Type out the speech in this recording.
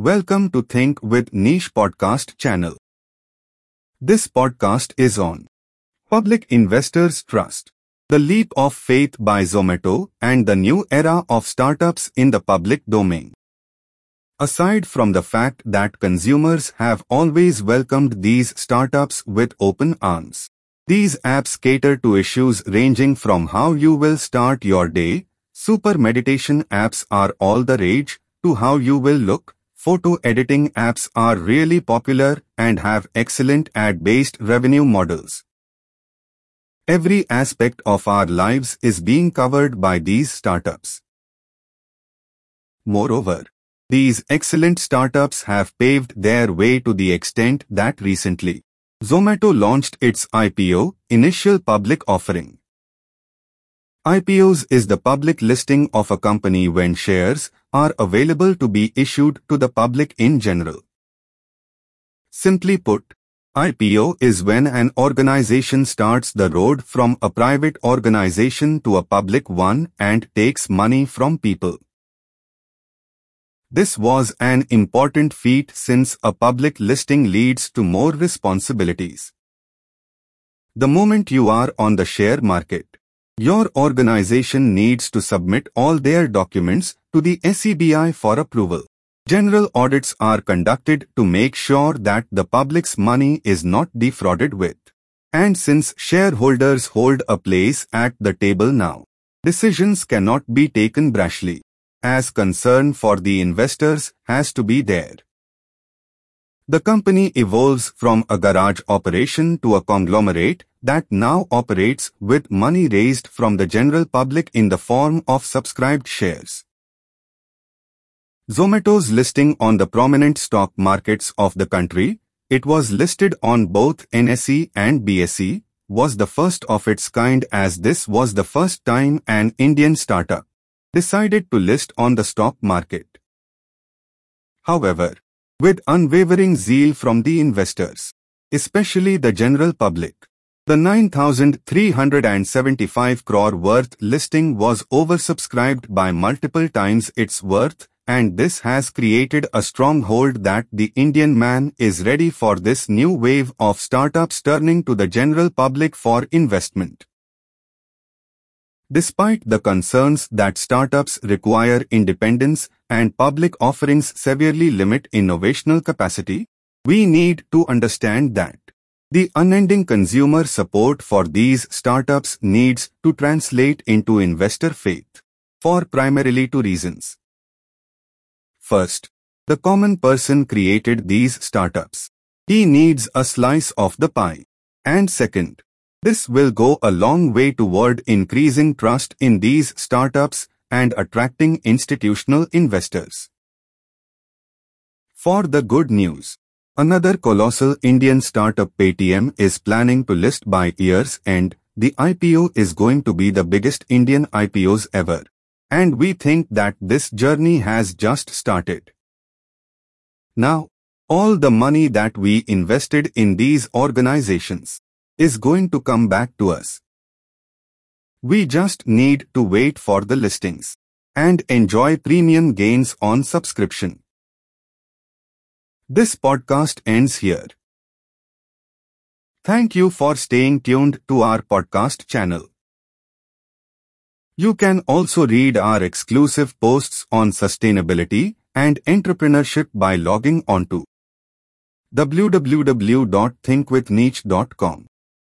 Welcome to Think with Niche podcast channel. This podcast is on Public Investors Trust, the leap of faith by Zomato and the new era of startups in the public domain. Aside from the fact that consumers have always welcomed these startups with open arms, these apps cater to issues ranging from how you will start your day, super meditation apps are all the rage, to how you will look, photo editing apps are really popular and have excellent ad-based revenue models. Every aspect of our lives is being covered by these startups. Moreover, these excellent startups have paved their way to the extent that recently, Zomato launched its IPO, Initial Public Offering. IPOs is the public listing of a company when shares are available to be issued to the public in general. Simply put, IPO is when an organization starts the road from a private organization to a public one and takes money from people. This was an important feat since a public listing leads to more responsibilities. The moment you are on the share market, your organization needs to submit all their documents to the SEBI for approval. General audits are conducted to make sure that the public's money is not defrauded with. And since shareholders hold a place at the table now, decisions cannot be taken brashly as concern for the investors has to be there. The company evolves from a garage operation to a conglomerate that now operates with money raised from the general public in the form of subscribed shares. Zomato's listing on the prominent stock markets of the country, it was listed on both NSE and BSE, was the first of its kind as this was the first time an Indian startup decided to list on the stock market. However, with unwavering zeal from the investors, especially the general public, the 9,375 crore worth listing was oversubscribed by multiple times its worth and this has created a stronghold that the Indian man is ready for this new wave of startups turning to the general public for investment. Despite the concerns that startups require independence and public offerings severely limit innovational capacity, we need to understand that the unending consumer support for these startups needs to translate into investor faith for primarily two reasons. First, the common person created these startups. He needs a slice of the pie. And second, this will go a long way toward increasing trust in these startups and attracting institutional investors. For the good news, another colossal Indian startup Paytm is planning to list by year's end. The IPO is going to be the biggest Indian IPOs ever. And we think that this journey has just started. Now, all the money that we invested in these organizations is going to come back to us. We just need to wait for the listings and enjoy premium gains on subscription. This podcast ends here. Thank you for staying tuned to our podcast channel. You can also read our exclusive posts on sustainability and entrepreneurship by logging on to www.thinkwithniche.com.